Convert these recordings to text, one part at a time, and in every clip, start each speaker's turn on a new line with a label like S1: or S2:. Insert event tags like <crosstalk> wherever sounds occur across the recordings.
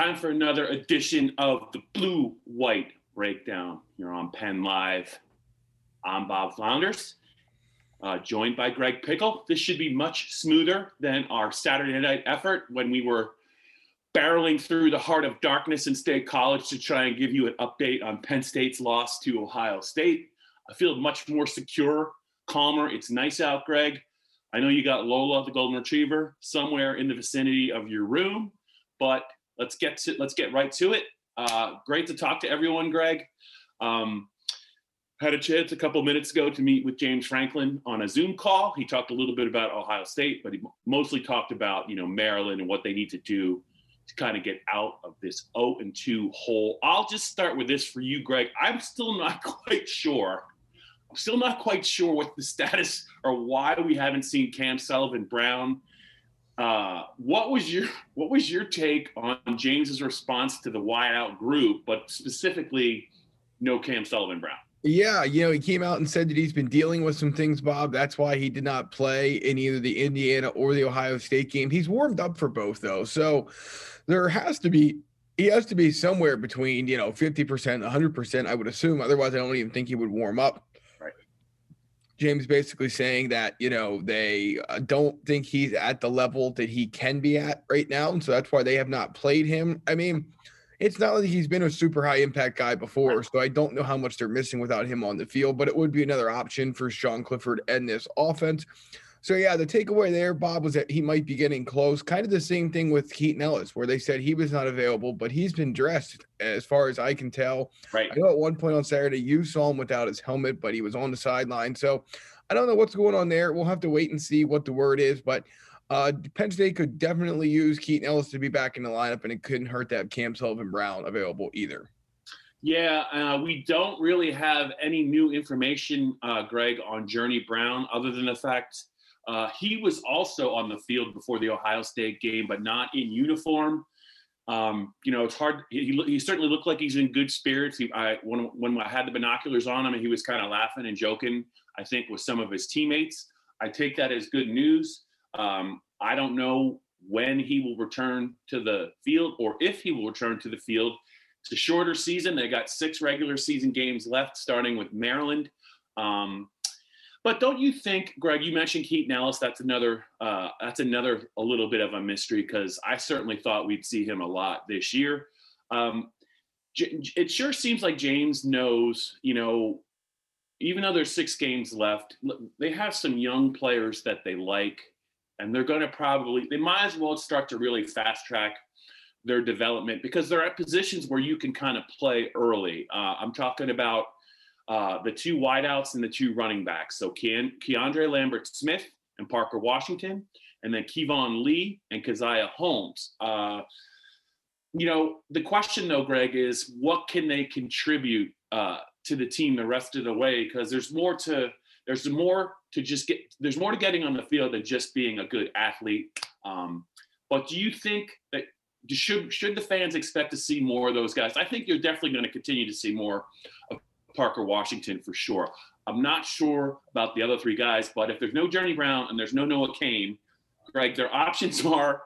S1: Time for another edition of the Blue White Breakdown here on Penn Live. I'm Bob Flounders, uh, joined by Greg Pickel. This should be much smoother than our Saturday night effort when we were barreling through the heart of darkness in State College to try and give you an update on Penn State's loss to Ohio State. I feel much more secure, calmer. It's nice out, Greg. I know you got Lola, the golden retriever, somewhere in the vicinity of your room, but let's get to let's get right to it. Uh, great to talk to everyone, Greg. Um, had a chance a couple minutes ago to meet with James Franklin on a Zoom call. He talked a little bit about Ohio State, but he mostly talked about you know Maryland and what they need to do to kind of get out of this 0 and 2 hole. I'll just start with this for you, Greg. I'm still not <laughs> quite sure. I'm still not quite sure what the status or why we haven't seen Cam Sullivan Brown uh, what was your what was your take on James's response to the wideout group, but specifically no Cam Sullivan Brown?
S2: Yeah, you know, he came out and said that he's been dealing with some things, Bob. That's why he did not play in either the Indiana or the Ohio State game. He's warmed up for both, though. So there has to be, he has to be somewhere between, you know, 50%, 100%, I would assume. Otherwise, I don't even think he would warm up. James basically saying that you know they uh, don't think he's at the level that he can be at right now, and so that's why they have not played him. I mean, it's not like he's been a super high impact guy before, so I don't know how much they're missing without him on the field, but it would be another option for Sean Clifford and this offense. So yeah, the takeaway there, Bob, was that he might be getting close. Kind of the same thing with Keaton Ellis, where they said he was not available, but he's been dressed as far as I can tell.
S1: Right.
S2: I know at one point on Saturday you saw him without his helmet, but he was on the sideline. So I don't know what's going on there. We'll have to wait and see what the word is, but uh, Penn State could definitely use Keaton Ellis to be back in the lineup, and it couldn't hurt to have Cam Sullivan Brown available either.
S1: Yeah, uh, we don't really have any new information, uh, Greg, on Journey Brown, other than the fact uh, he was also on the field before the Ohio State game, but not in uniform. Um, you know, it's hard. He, he certainly looked like he's in good spirits. He, I, when, when I had the binoculars on him, he was kind of laughing and joking, I think, with some of his teammates. I take that as good news. Um, I don't know when he will return to the field or if he will return to the field. It's a shorter season. They got six regular season games left, starting with Maryland. Um, but don't you think, Greg? You mentioned Keaton Ellis. That's another. Uh, that's another a little bit of a mystery because I certainly thought we'd see him a lot this year. Um, it sure seems like James knows. You know, even though there's six games left, they have some young players that they like, and they're going to probably. They might as well start to really fast track their development because they're at positions where you can kind of play early. Uh, I'm talking about uh, the two wideouts and the two running backs. So Ke- Keandre Lambert Smith and Parker Washington, and then Keyvone Lee and Caziah Holmes. Uh, you know, the question though, Greg, is what can they contribute uh, to the team the rest of the way? Because there's more to there's more to just get there's more to getting on the field than just being a good athlete. Um, but do you think that should should the fans expect to see more of those guys? I think you're definitely going to continue to see more of Parker Washington for sure. I'm not sure about the other three guys, but if there's no Journey Brown and there's no Noah Cain, Greg, their options <laughs> are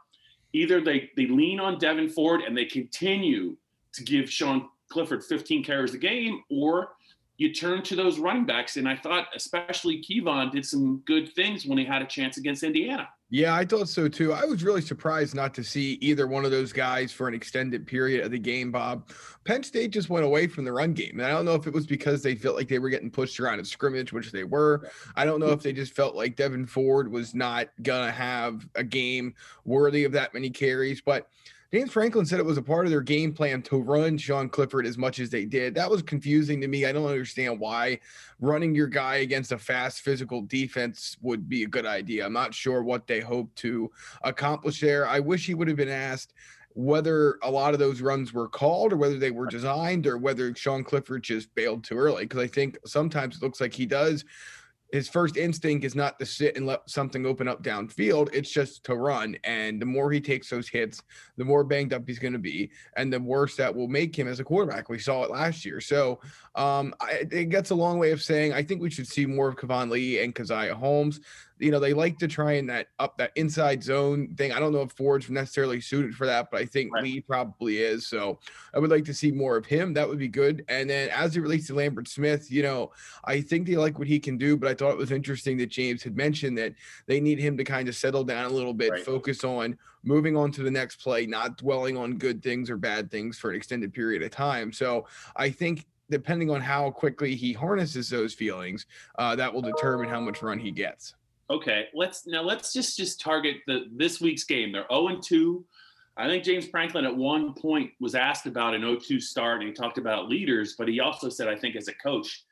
S1: either they they lean on Devyn Ford and they continue to give Sean Clifford 15 carries a game, or you turn to those running backs. And I thought especially Keyvone did some good things when he had a chance against Indiana.
S2: Yeah, I thought so too. I was really surprised not to see either one of those guys for an extended period of the game, Bob. Penn State just went away from the run game. And I don't know if it was because they felt like they were getting pushed around in scrimmage, which they were. I don't know if they just felt like Devyn Ford was not going to have a game worthy of that many carries. But James Franklin said it was a part of their game plan to run Sean Clifford as much as they did. That was confusing to me. I don't understand why running your guy against a fast physical defense would be a good idea. I'm not sure what they hope to accomplish there. I wish he would have been asked whether a lot of those runs were called or whether they were designed or whether Sean Clifford just bailed too early. Because I think sometimes it looks like he does his first instinct is not to sit and let something open up downfield. It's just to run. And the more he takes those hits, the more banged up he's going to be, and the worse that will make him as a quarterback. We saw it last year. So um, I, it gets a long way of saying I think we should see more of Keyvone Lee and Caziah Holmes. You know, they like to try and that up that inside zone thing. I don't know if Ford's necessarily suited for that, but I think right. Lee probably is. So I would like to see more of him. That would be good. And then as it relates to Lambert Smith, you know, I think they like what he can do, but I thought it was interesting that James had mentioned that they need him to kind of settle down a little bit, right. focus on moving on to the next play, not dwelling on good things or bad things for an extended period of time. So I think depending on how quickly he harnesses those feelings, uh, that will determine how much run he gets.
S1: Okay, let's now let's just just target the this week's game. They're 0 and 2. I think James Franklin at one point was asked about an 0-2 start and he talked about leaders, but he also said, I think as a coach,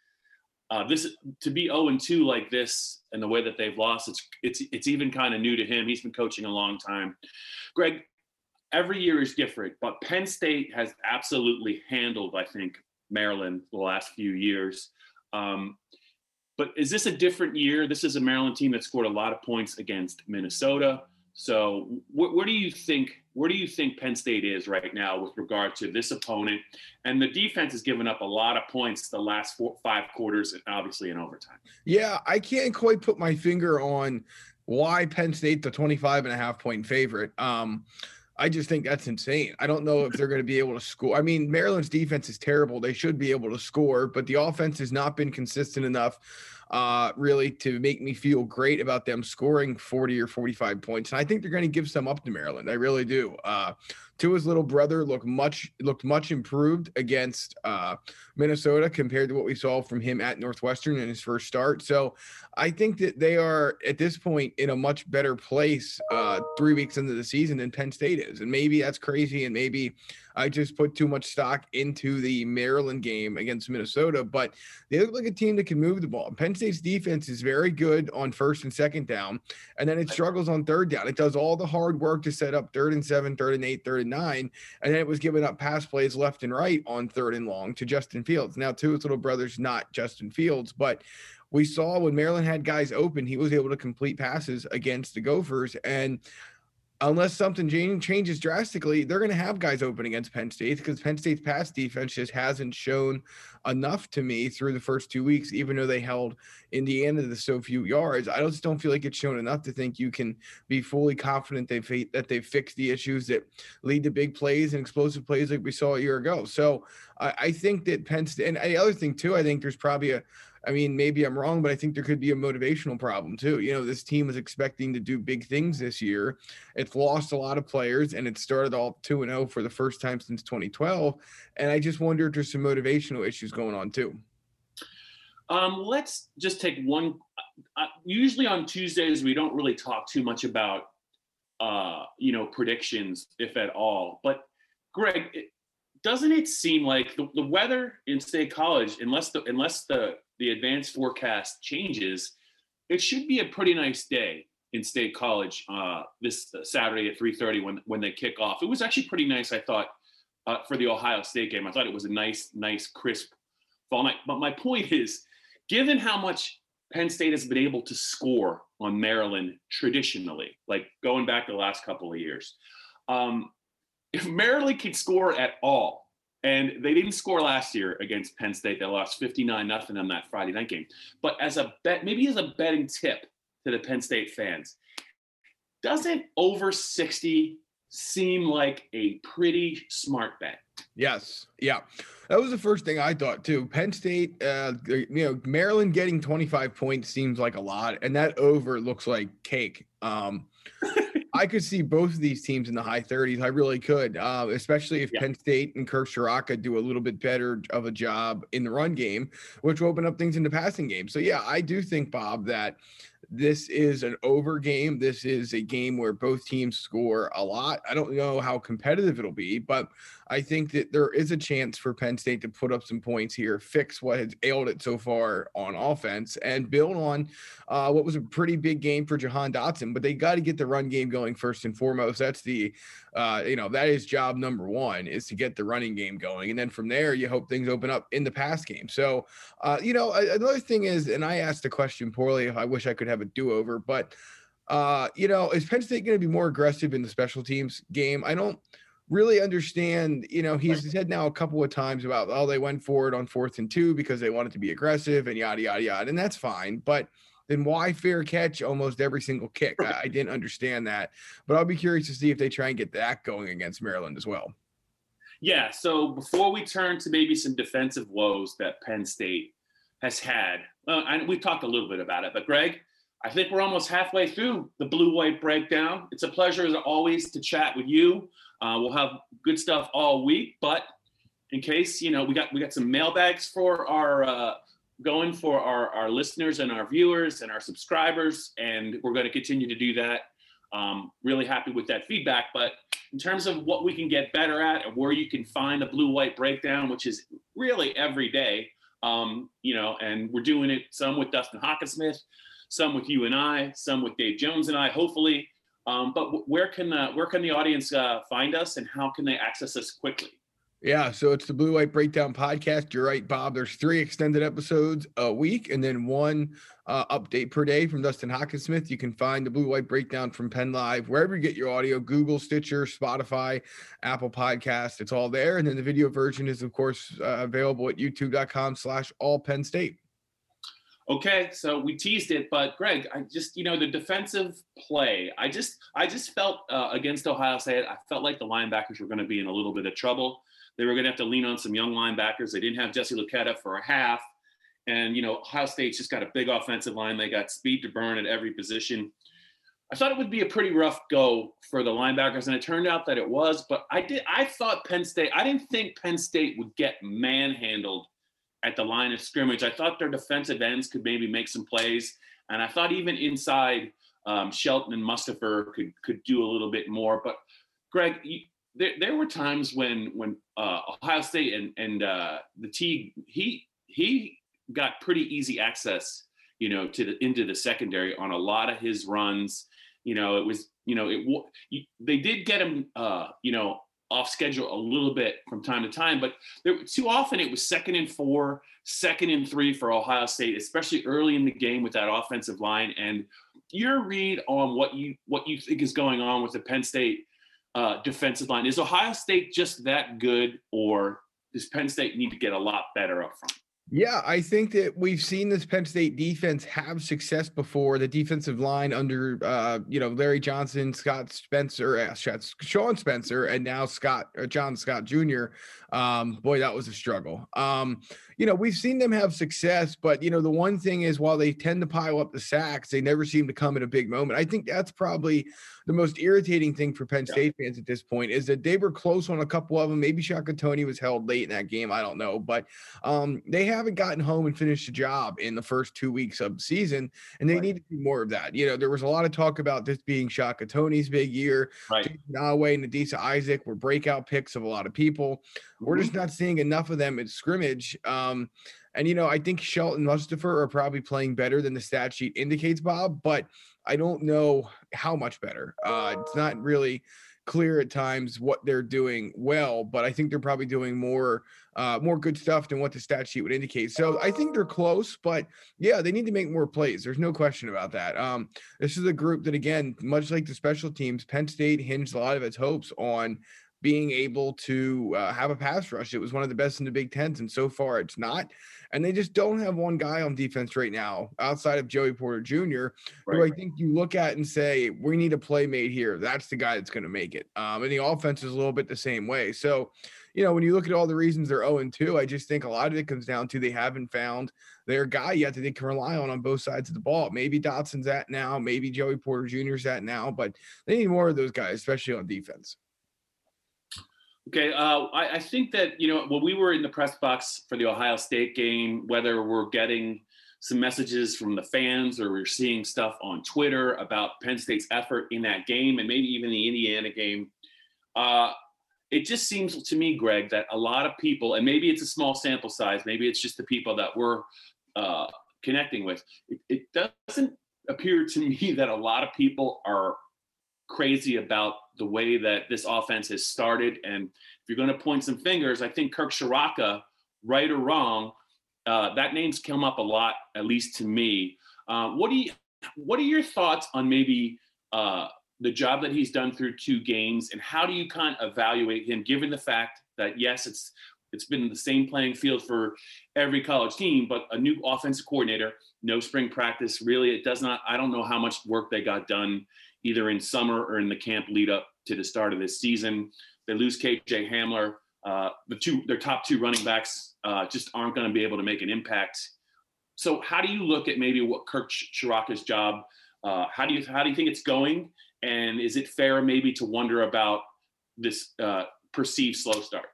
S1: uh, this to be 0 and 2 like this and the way that they've lost, it's it's it's even kind of new to him. He's been coaching a long time. Greg, every year is different, but Penn State has absolutely handled, I think, Maryland the last few years. Um, but is this a different year? This is a Maryland team that scored a lot of points against Minnesota. So wh- where do you think where do you think Penn State is right now with regard to this opponent? And the defense has given up a lot of points the last four, five quarters, and obviously in overtime.
S2: Yeah, I can't quite put my finger on why Penn State the 25 and a half point favorite. Um, I just think that's insane. I don't know if they're going to be able to score. I mean, Maryland's defense is terrible. They should be able to score, but the offense has not been consistent enough uh, really to make me feel great about them scoring 40 or 45 points. And I think they're going to give some up to Maryland. I really do. Uh, Tua's little brother looked much looked much improved against uh, Minnesota compared to what we saw from him at Northwestern in his first start. So I think that they are at this point in a much better place uh, three weeks into the season than Penn State is, and maybe that's crazy, and maybe I just put too much stock into the Maryland game against Minnesota, but they look like a team that can move the ball. Penn State's defense is very good on first and second down, and then it struggles on third down. It does all the hard work to set up third and seven, third and eight, third and nine, and then it was giving up pass plays left and right on third and long to Justin Fields. Now, Tua's little brother's not Justin Fields, but we saw when Maryland had guys open, he was able to complete passes against the Gophers. And unless something changes drastically, they're going to have guys open against Penn State because Penn State's pass defense just hasn't shown enough to me through the first two weeks, even though they held Indiana to so few yards. I just don't feel like it's shown enough to think you can be fully confident they've that they've fixed the issues that lead to big plays and explosive plays like we saw a year ago. So I, I think that Penn State, and the other thing too, I think there's probably a I mean, maybe I'm wrong, but I think there could be a motivational problem too. You know, this team was expecting to do big things this year. It's lost a lot of players and it started all 2 and 0 for the first time since 2012. And I just wonder if there's some motivational issues going on too.
S1: Um, let's just take one. Uh, usually on Tuesdays, we don't really talk too much about, uh, you know, predictions, if at all. But Greg, doesn't it seem like the, the weather in State College, unless the unless the the advanced forecast changes, it should be a pretty nice day in State College uh, this Saturday at 3:30 when when they kick off. It was actually pretty nice, I thought, uh, for the Ohio State game. I thought it was a nice, nice, crisp fall night. But my point is, given how much Penn State has been able to score on Maryland traditionally, like going back the last couple of years, um, if Maryland could score at all and they didn't score last year against Penn State. They lost 59 nothing on that Friday night game. But as a bet, maybe as a betting tip to the Penn State fans, doesn't over 60 seem like a pretty smart bet?
S2: Yes. Yeah. That was the first thing I thought too. Penn State, uh, you know, Maryland getting 25 points seems like a lot, and that over looks like cake. Um, <laughs> I could see both of these teams in the high 30s. I really could, uh, especially if yeah. Penn State and Kirk Ciarrocca do a little bit better of a job in the run game, which will open up things in the passing game. So, yeah, I do think, Bob, that this is an over game. This is a game where both teams score a lot. I don't know how competitive it'll be, but I think that there is a chance for Penn State to put up some points here, fix what has ailed it so far on offense, and build on uh, what was a pretty big game for Jahan Dotson. But they got to get the run game going first and foremost. That's the, uh, you know, that is job number one is to get the running game going, and then from there you hope things open up in the pass game. So, uh, you know, another thing is, and I asked a question poorly. I wish I could have a do over, but. Uh, you know, is Penn State going to be more aggressive in the special teams game? I don't really understand. You know, he's said now a couple of times about oh they went for it on fourth and two because they wanted to be aggressive and yada yada yada, and that's fine. But then why fair catch almost every single kick? I, I didn't understand that, but I'll be curious to see if they try and get that going against Maryland as well.
S1: Yeah. So before we turn to maybe some defensive woes that Penn State has had, uh, and we talked a little bit about it, but Greg, I think we're almost halfway through the blue white breakdown. It's a pleasure as always to chat with you. Uh, we'll have good stuff all week, but in case you know, we got we got some mailbags for our uh, going for our our listeners and our viewers and our subscribers, and we're going to continue to do that. Um, really happy with that feedback, but in terms of what we can get better at and where you can find the blue white breakdown, which is really every day, um, you know, and we're doing it some with Dustin Hockensmith, some with you and I, some with Dave Jones and I, hopefully. Um, but where can uh, where can the audience uh, find us, and how can they access us quickly?
S2: Yeah, so it's the Blue White Breakdown podcast. You're right, Bob. There's three extended episodes a week, and then one uh, update per day from Dustin Hockensmith. You can find the Blue White Breakdown from Penn Live wherever you get your audio: Google, Stitcher, Spotify, Apple Podcast. It's all there, and then the video version is, of course, uh, available at YouTube.com/slash All Penn State.
S1: Okay, so we teased it, but Greg, I just you know the defensive play. I just I just felt uh, against Ohio State, I felt like the linebackers were going to be in a little bit of trouble they were going to have to lean on some young linebackers. They didn't have Jesse Luketa for a half. And, you know, Ohio State's just got a big offensive line. They got speed to burn at every position. I thought it would be a pretty rough go for the linebackers, and it turned out that it was. But I did I thought Penn State, I didn't think Penn State would get manhandled at the line of scrimmage. I thought their defensive ends could maybe make some plays. And I thought even inside um, Shelton and Mustipher could could do a little bit more. But Greg, you, there, there were times when when uh, Ohio State and and uh, the T he he got pretty easy access, you know, to the into the secondary on a lot of his runs. You know, it was you know it they did get him uh, you know off schedule a little bit from time to time, but there, too often it was second and four, second and three for Ohio State, especially early in the game with that offensive line. And your read on what you what you think is going on with the Penn State uh, defensive line. Is Ohio State just that good, or does Penn State need to get a lot better up front?
S2: Yeah, I think that we've seen this Penn State defense have success before. The defensive line under, uh, you know, Larry Johnson, Scott Spencer, uh, Sean Spencer, and now Scott uh, John Scott Jr. Um, boy, that was a struggle. Um, you know, we've seen them have success, but you know, the one thing is while they tend to pile up the sacks, they never seem to come at a big moment. I think that's probably the most irritating thing for Penn State fans at this point is that they were close on a couple of them. Maybe Shaka Toney was held late in that game. I don't know, but um, they haven't gotten home and finished the job in the first two weeks of the season, and they right. need to do more of that. You know, there was a lot of talk about this being Shaka Toney's big year.
S1: Right.
S2: Oweh and Adisa Isaac were breakout picks of a lot of people. We're just mm-hmm. not seeing enough of them at scrimmage. Um, and you know, I think Shelton Mustipher are probably playing better than the stat sheet indicates, Bob, but I don't know how much better. Uh, it's not really clear at times what they're doing well, but I think they're probably doing more uh, more good stuff than what the stat sheet would indicate. So I think they're close, but yeah, they need to make more plays. There's no question about that. Um, this is a group that, again, much like the special teams, Penn State hinged a lot of its hopes on being able to uh, have a pass rush. It was one of the best in the Big Tens, and so far it's not. And they just don't have one guy on defense right now outside of Joey Porter Jr., right. who I think you look at and say, we need a playmate here. That's the guy that's going to make it. Um, and the offense is a little bit the same way. So, you know, when you look at all the reasons they're 0 2, I just think a lot of it comes down to they haven't found their guy yet that they can rely on on both sides of the ball. Maybe Dotson's at now, maybe Joey Porter Jr.'s at now, but they need more of those guys, especially on defense.
S1: Okay, uh, I, I, think that you know when we were in the press box for the Ohio State game, whether we're getting some messages from the fans or we're seeing stuff on Twitter about Penn State's effort in that game and maybe even the Indiana game, uh, it just seems to me, Greg, that a lot of people, and maybe it's a small sample size, maybe it's just the people that we're uh, connecting with. It, it doesn't appear to me <laughs> that a lot of people are crazy about the way that this offense has started. And if you're going to point some fingers, I think Kirk Ciarrocca, right or wrong, uh, that name's come up a lot, at least to me. Uh, what do you, what are your thoughts on maybe uh, the job that he's done through two games, and how do you kind of evaluate him, given the fact that yes, it's it's been the same playing field for every college team, but a new offensive coordinator, no spring practice. Really, it does not. I don't know how much work they got done either in summer or in the camp lead up to the start of this season. They lose KJ Hamler. Uh, the two, their top two running backs uh, just aren't going to be able to make an impact. So, how do you look at maybe what Kirk Ciarrocca's job? Uh, how do you how do you think it's going? And is it fair maybe to wonder about this uh, perceived slow start?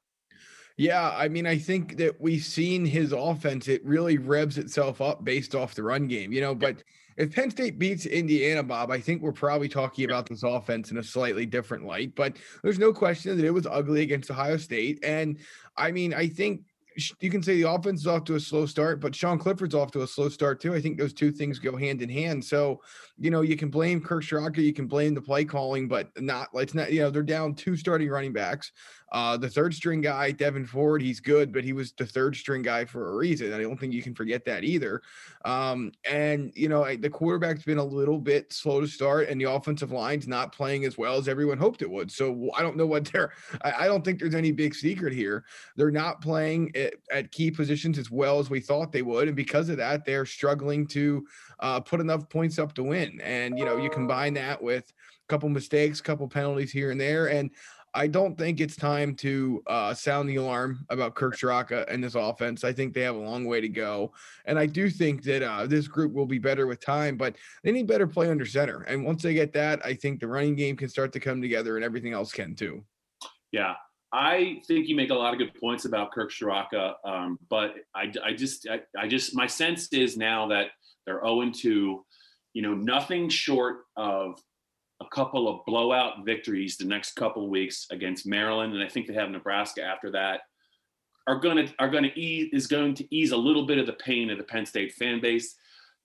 S2: Yeah, I mean, I think that we've seen his offense, it really revs itself up based off the run game, you know. But if Penn State beats Indiana, Bob, I think we're probably talking about this offense in a slightly different light. But there's no question that it was ugly against Ohio State. And I mean, I think you can say the offense is off to a slow start, but Sean Clifford's off to a slow start too. I think those two things go hand in hand. So, you know, you can blame Kirk Ciarrocca, you can blame the play calling, but not like it's not, you know, they're down two starting running backs. Uh, the third string guy, Devyn Ford, he's good, but he was the third string guy for a reason. I don't think you can forget that either. Um, and you know, the quarterback's been a little bit slow to start, and the offensive line's not playing as well as everyone hoped it would. So I don't know what <laughs> they're. I, I don't think there's any big secret here. They're not playing at, at, key positions as well as we thought they would, and because of that, they're struggling to uh, put enough points up to win. And you know, you combine that with a couple mistakes, a couple penalties here and there, and I don't think it's time to uh, sound the alarm about Kirk Ciarrocca and this offense. I think they have a long way to go, and I do think that uh, this group will be better with time. But they need better play under center, and once they get that, I think the running game can start to come together, and everything else can too.
S1: Yeah, I think you make a lot of good points about Kirk Ciarrocca, um, but I, I just, I, I, just, my sense is now that they're 0 2, you know, nothing short of couple of blowout victories the next couple weeks against Maryland, and I think they have Nebraska after that. Are going to are going to ease is going to ease a little bit of the pain of the Penn State fan base.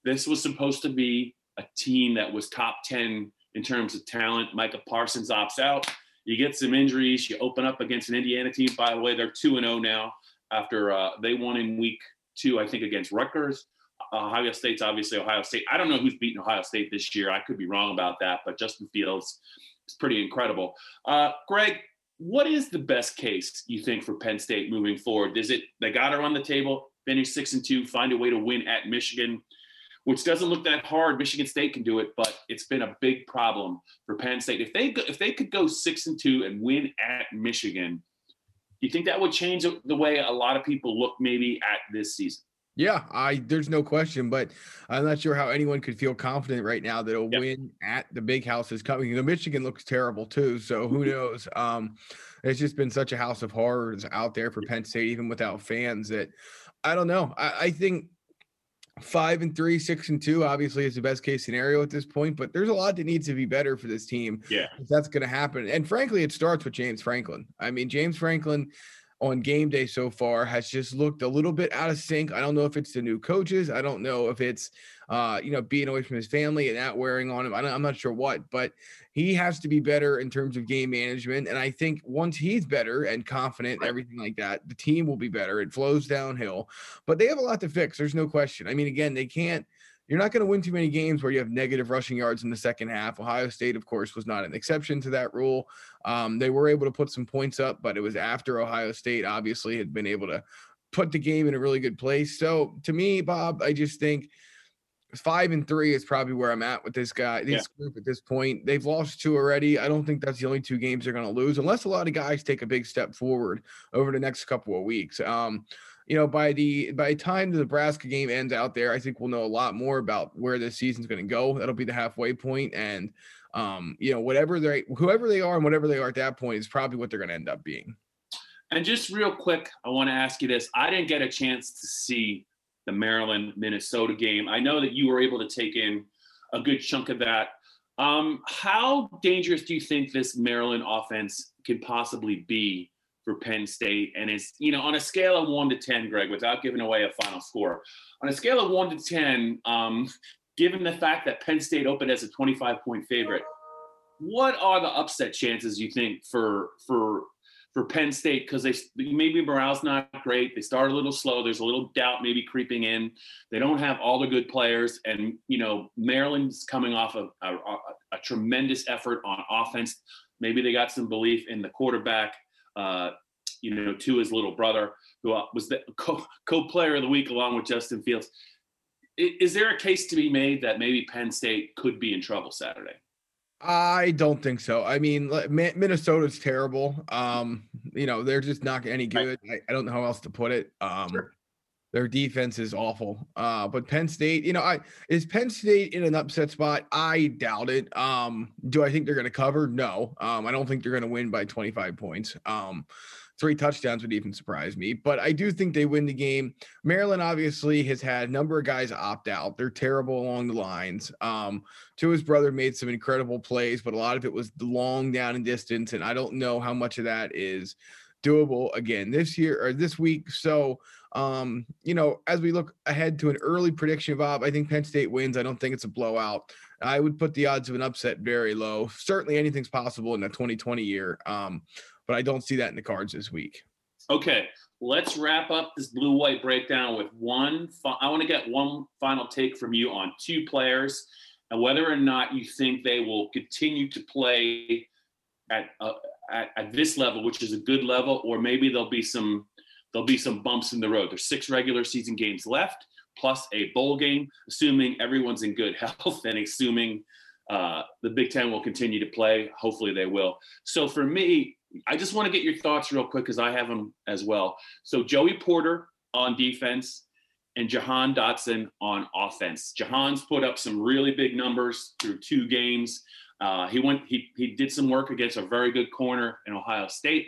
S1: This was supposed to be a team that was top ten in terms of talent. Micah Parsons opts out. You get some injuries. You open up against an Indiana team. By the way, they're two and zero oh now after uh, they won in week two, I think, against Rutgers. Ohio State's obviously Ohio State. I don't know who's beaten Ohio State this year. I could be wrong about that, but Justin Fields is pretty incredible. Uh, Greg, what is the best case you think for Penn State moving forward? Is it they got to run the table, finish six and two, find a way to win at Michigan, which doesn't look that hard. Michigan State can do it, but it's been a big problem for Penn State. If they if they could go six and two and win at Michigan, do you think that would change the way a lot of people look maybe at this season?
S2: Yeah, I there's no question, but I'm not sure how anyone could feel confident right now that a yep. win at the big house is coming. The Michigan looks terrible too, so who knows? Um, it's just been such a house of horrors out there for Penn State, even without fans. That I don't know. I, I think five and three, six and two, obviously is the best case scenario at this point. But there's a lot that needs to be better for this team.
S1: Yeah,
S2: that's going to happen. And frankly, it starts with James Franklin. I mean, James Franklin on game day so far has just looked a little bit out of sync. I don't know if it's the new coaches. I don't know if it's, uh, you know, being away from his family and that wearing on him. I am not sure what, but he has to be better in terms of game management. And I think once he's better and confident, everything like that, the team will be better. It flows downhill, but they have a lot to fix. There's no question. I mean, again, they can't you're not going to win too many games where you have negative rushing yards in the second half. Ohio State, of course, was not an exception to that rule. Um, they were able to put some points up, but it was after Ohio State obviously had been able to put the game in a really good place. So to me, Bob, I just think five and three is probably where I'm at with this guy, this yeah. group at this point. They've lost two already. I don't think that's the only two games they're going to lose, unless a lot of guys take a big step forward over the next couple of weeks. Um, you know, by the by the time the Nebraska game ends out there, I think we'll know a lot more about where this season's going to go. That'll be the halfway point, and um, you know, whatever they, whoever they are, and whatever they are at that point is probably what they're going to end up being.
S1: And just real quick, I want to ask you this: I didn't get a chance to see the Maryland Minnesota game. I know that you were able to take in a good chunk of that. Um, how dangerous do you think this Maryland offense can possibly be for Penn State and it's, you know, on a scale of one to 10, Greg, without giving away a final score, on a scale of one to 10, um, given the fact that Penn State opened as a 25 point favorite, what are the upset chances you think for, for, for Penn State? Because they maybe morale's not great. They start a little slow. There's a little doubt maybe creeping in. They don't have all the good players, and you know Maryland's coming off of a, a, a tremendous effort on offense. Maybe they got some belief in the quarterback uh, you know, Tua's little brother, who uh, was the <laughs> co player of the week along with Justin Fields. Is there a case to be made that maybe Penn State could be in trouble Saturday?
S2: I don't think so. I mean, Minnesota's terrible. Um, you know, they're just not any good. I, I, don't know how else to put it. Um, sure. Their defense is awful. Uh, but Penn State, you know, I is Penn State in an upset spot? I doubt it. Um, do I think they're going to cover? No. Um, I don't think they're going to win by 25 points. Um, three touchdowns would even surprise me. But I do think they win the game. Maryland obviously has had a number of guys opt out. They're terrible along the lines. Um, Tua's brother made some incredible plays, but a lot of it was long down and distance. And I don't know how much of that is doable again this year or this week. So um, you know, as we look ahead to an early prediction, of Bob, I think Penn State wins. I don't think it's a blowout. I would put the odds of an upset very low. Certainly anything's possible in the 2020 year. Um, but I don't see that in the cards this week.
S1: Okay, let's wrap up this blue white breakdown with one. I want to get one final take from you on two players and whether or not you think they will continue to play at, uh, at, at this level, which is a good level, or maybe there'll be some there'll be some bumps in the road. There's six regular season games left, plus a bowl game, assuming everyone's in good <laughs> health and assuming uh, the Big Ten will continue to play. Hopefully they will. So for me, I just want to get your thoughts real quick because I have them as well. So Joey Porter on defense and Jahan Dotson on offense. Jahan's put up some really big numbers through two games. Uh, he went he he did some work against a very good corner in Ohio State.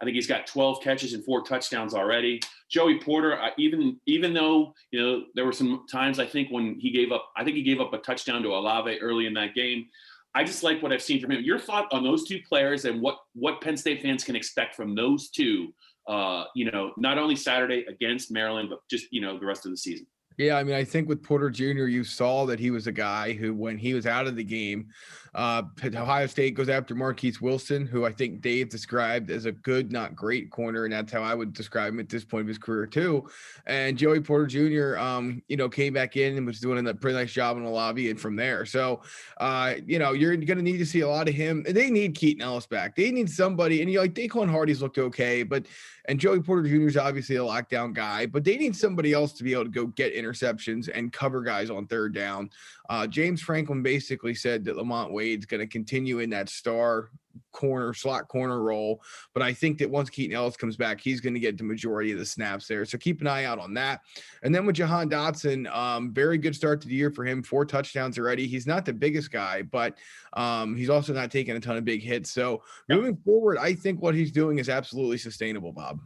S1: I think he's got 12 catches and four touchdowns already. Joey Porter, even even though you know there were some times I think when he gave up, I think he gave up a touchdown to Olave early in that game. I just like what I've seen from him. Your thought on those two players and what what Penn State fans can expect from those two. Uh, you know, not only Saturday against Maryland, but just you know the rest of the season.
S2: Yeah, I mean, I think with Porter Jr., you saw that he was a guy who, when he was out of the game, uh, Ohio State goes after Marquis Wilson, who I think Dave described as a good, not great corner, and that's how I would describe him at this point of his career too. And Joey Porter Jr., um, you know, came back in and was doing a pretty nice job in the lobby, and from there, so uh, you know, you're going to need to see a lot of him. And They need Keaton Ellis back. They need somebody, and you know, like Daequan Hardy's looked okay, but and Joey Porter Jr. is obviously a lockdown guy, but they need somebody else to be able to go get interceptions and cover guys on third down. Uh, James Franklin basically said that Lamont Wade's going to continue in that star corner, slot corner role. But I think that once Keaton Ellis comes back, he's going to get the majority of the snaps there. So keep an eye out on that. And then with Jahan Dotson, um, very good start to the year for him. Four touchdowns already. He's not the biggest guy, but um, he's also not taking a ton of big hits. So yep. moving forward, I think what he's doing is absolutely sustainable, Bob.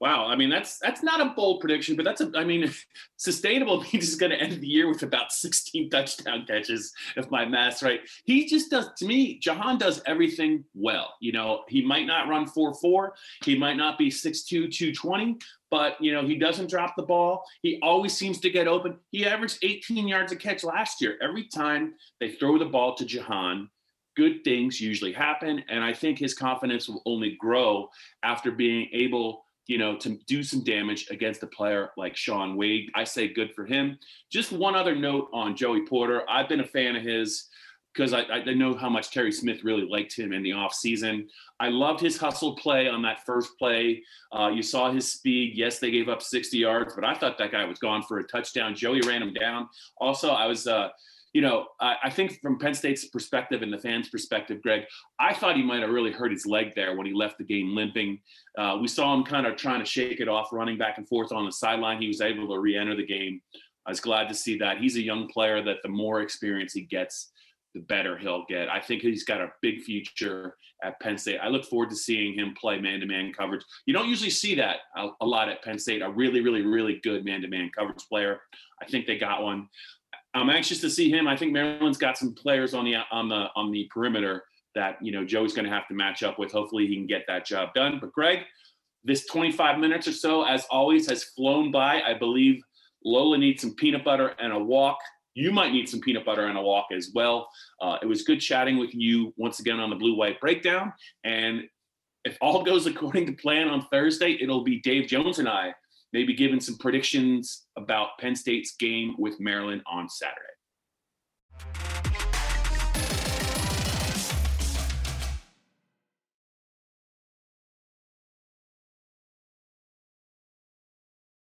S1: Wow, I mean that's that's not a bold prediction, but that's a I mean <laughs> sustainable means he's going to end the year with about 16 touchdown catches if my math's right. He just does to me Jahan does everything well. You know, he might not run 4-4, he might not be 6'2 220, but you know, he doesn't drop the ball. He always seems to get open. He averaged 18 yards a catch last year. Every time they throw the ball to Jahan, good things usually happen and I think his confidence will only grow after being able you know, to do some damage against a player like Shaun Wade. I say good for him. Just one other note on Joey Porter. I've been a fan of his because I, I know how much Terry Smith really liked him in the offseason. I loved his hustle play on that first play. Uh, you saw his speed. Yes, they gave up 60 yards, but I thought that guy was gone for a touchdown. Joey ran him down. Also, I was uh, you know, I, I, think from Penn State's perspective and the fans' perspective, Greg, I thought he might have really hurt his leg there when he left the game limping. Uh, we saw him kind of trying to shake it off, running back and forth on the sideline. He was able to re-enter the game. I was glad to see that. He's a young player that the more experience he gets, the better he'll get. I think he's got a big future at Penn State. I look forward to seeing him play man-to-man coverage. You don't usually see that a, a lot at Penn State. A really, really, really good man-to-man coverage player. I think they got one. I'm anxious to see him. I think Maryland's got some players on the on the on the perimeter that you know Joe's going to have to match up with. Hopefully, he can get that job done. But Greg, this 25 minutes or so, as always, has flown by. I believe Lola needs some peanut butter and a walk. You might need some peanut butter and a walk as well. Uh, it was good chatting with you once again on the Blue White Breakdown. And if all goes according to plan on Thursday, it'll be Dave Jones and I maybe giving some predictions about Penn State's game with Maryland on Saturday.